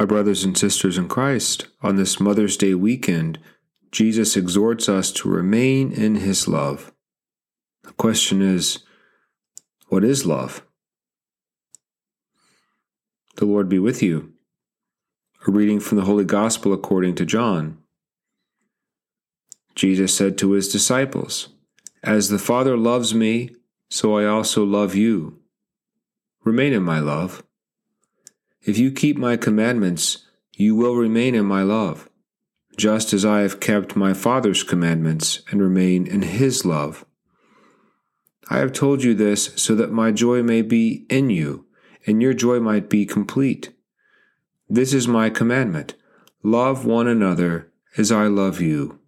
My brothers and sisters in Christ, on this Mother's Day weekend, Jesus exhorts us to remain in his love. The question is, what is love? The Lord be with you. A reading from the Holy Gospel according to John. Jesus said to his disciples, As the Father loves me, so I also love you. Remain in my love. If you keep my commandments, you will remain in my love, just as I have kept my Father's commandments and remain in his love. I have told you this so that my joy may be in you, and your joy might be complete. This is my commandment love one another as I love you.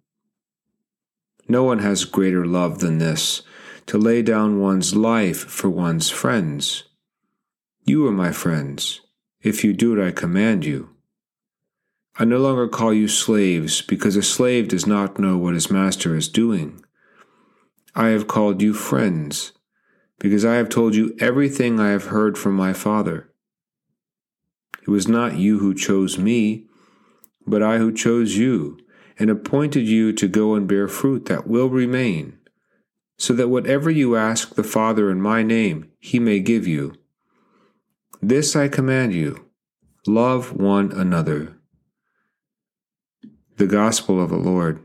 No one has greater love than this to lay down one's life for one's friends. You are my friends, if you do what I command you. I no longer call you slaves, because a slave does not know what his master is doing. I have called you friends, because I have told you everything I have heard from my Father. It was not you who chose me, but I who chose you, and appointed you to go and bear fruit that will remain, so that whatever you ask the Father in my name, he may give you. This I command you love one another. The Gospel of the Lord.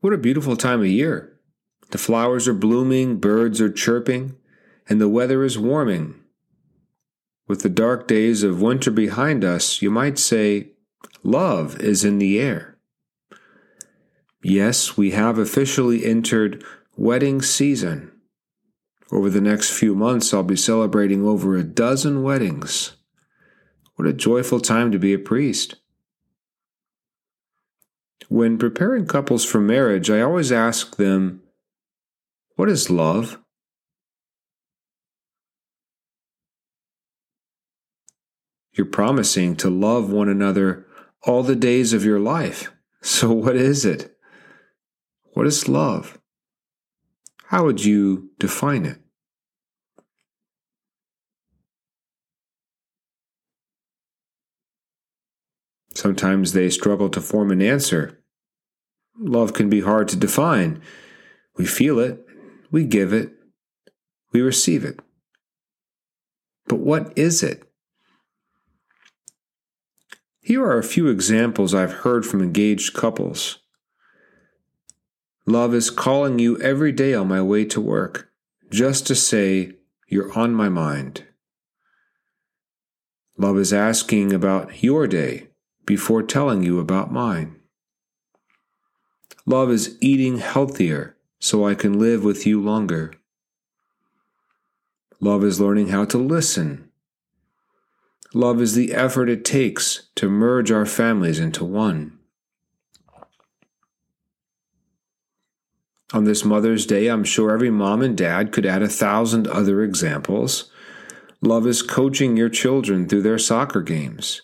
What a beautiful time of year! The flowers are blooming, birds are chirping, and the weather is warming. With the dark days of winter behind us, you might say, love is in the air. Yes, we have officially entered wedding season. Over the next few months, I'll be celebrating over a dozen weddings. What a joyful time to be a priest. When preparing couples for marriage, I always ask them, What is love? You're promising to love one another all the days of your life. So, what is it? What is love? How would you define it? Sometimes they struggle to form an answer. Love can be hard to define. We feel it, we give it, we receive it. But what is it? Here are a few examples I've heard from engaged couples. Love is calling you every day on my way to work, just to say, You're on my mind. Love is asking about your day before telling you about mine. Love is eating healthier so I can live with you longer. Love is learning how to listen. Love is the effort it takes to merge our families into one. On this Mother's Day, I'm sure every mom and dad could add a thousand other examples. Love is coaching your children through their soccer games,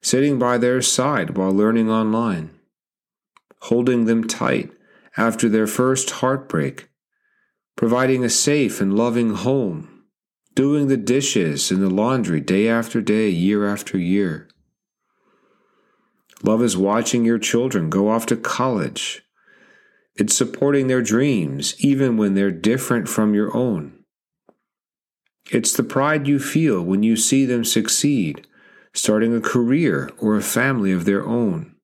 sitting by their side while learning online, holding them tight after their first heartbreak, providing a safe and loving home, doing the dishes and the laundry day after day, year after year. Love is watching your children go off to college it's supporting their dreams, even when they're different from your own. It's the pride you feel when you see them succeed, starting a career or a family of their own.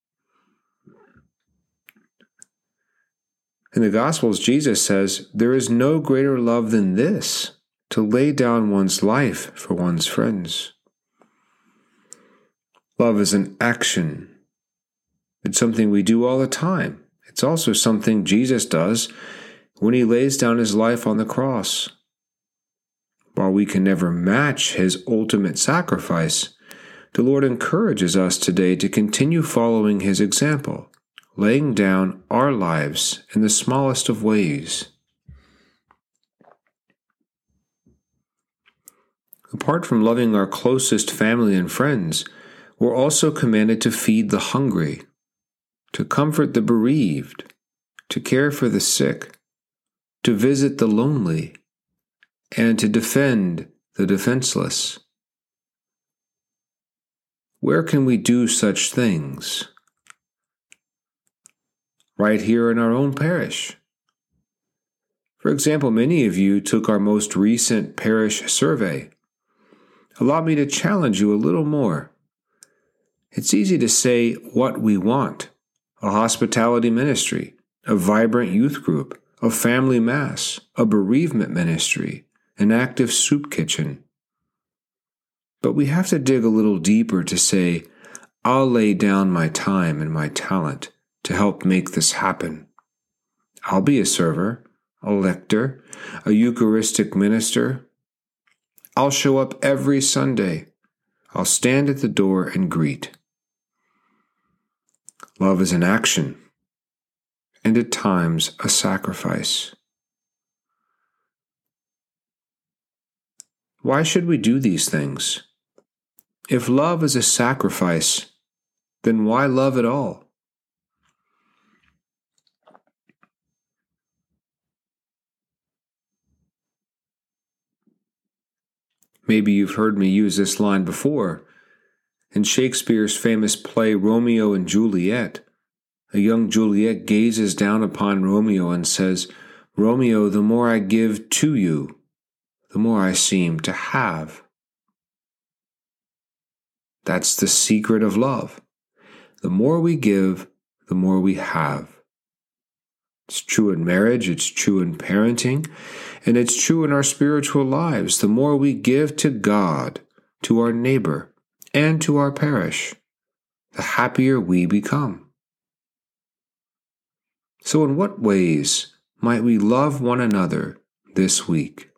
In the Gospels, Jesus says, There is no greater love than this, to lay down one's life for one's friends. Love is an action. It's something we do all the time. It's also something Jesus does when he lays down his life on the cross. While we can never match his ultimate sacrifice, the Lord encourages us today to continue following his example, laying down our lives in the smallest of ways. Apart from loving our closest family and friends, we're also commanded to feed the hungry to comfort the bereaved, to care for the sick, to visit the lonely, and to defend the defenseless. Where can we do such things? Right here in our own parish. For example, many of you took our most recent parish survey. Allow me to challenge you a little more. It's easy to say what we want a hospitality ministry, a vibrant youth group, a family mass, a bereavement ministry, an active soup kitchen. But we have to dig a little deeper to say, I'll lay down my time and my talent to help make this happen. I'll be a server, a lector, a Eucharistic minister. I'll show up every Sunday. I'll stand at the door and greet. Love is an action, and at times a sacrifice. Why should we do these things? If love is a sacrifice, then why love at all? Maybe you've heard me use this line before. In Shakespeare's famous play Romeo and Juliet, a young Juliet gazes down upon Romeo and says, Romeo, the more I give to you, the more I seem to have. That's the secret of love. The more we give, the more we have. It's true in marriage, it's true in parenting, and it's true in our spiritual lives. The more we give to God, to our neighbor, and to our parish, the happier we become. So, in what ways might we love one another this week?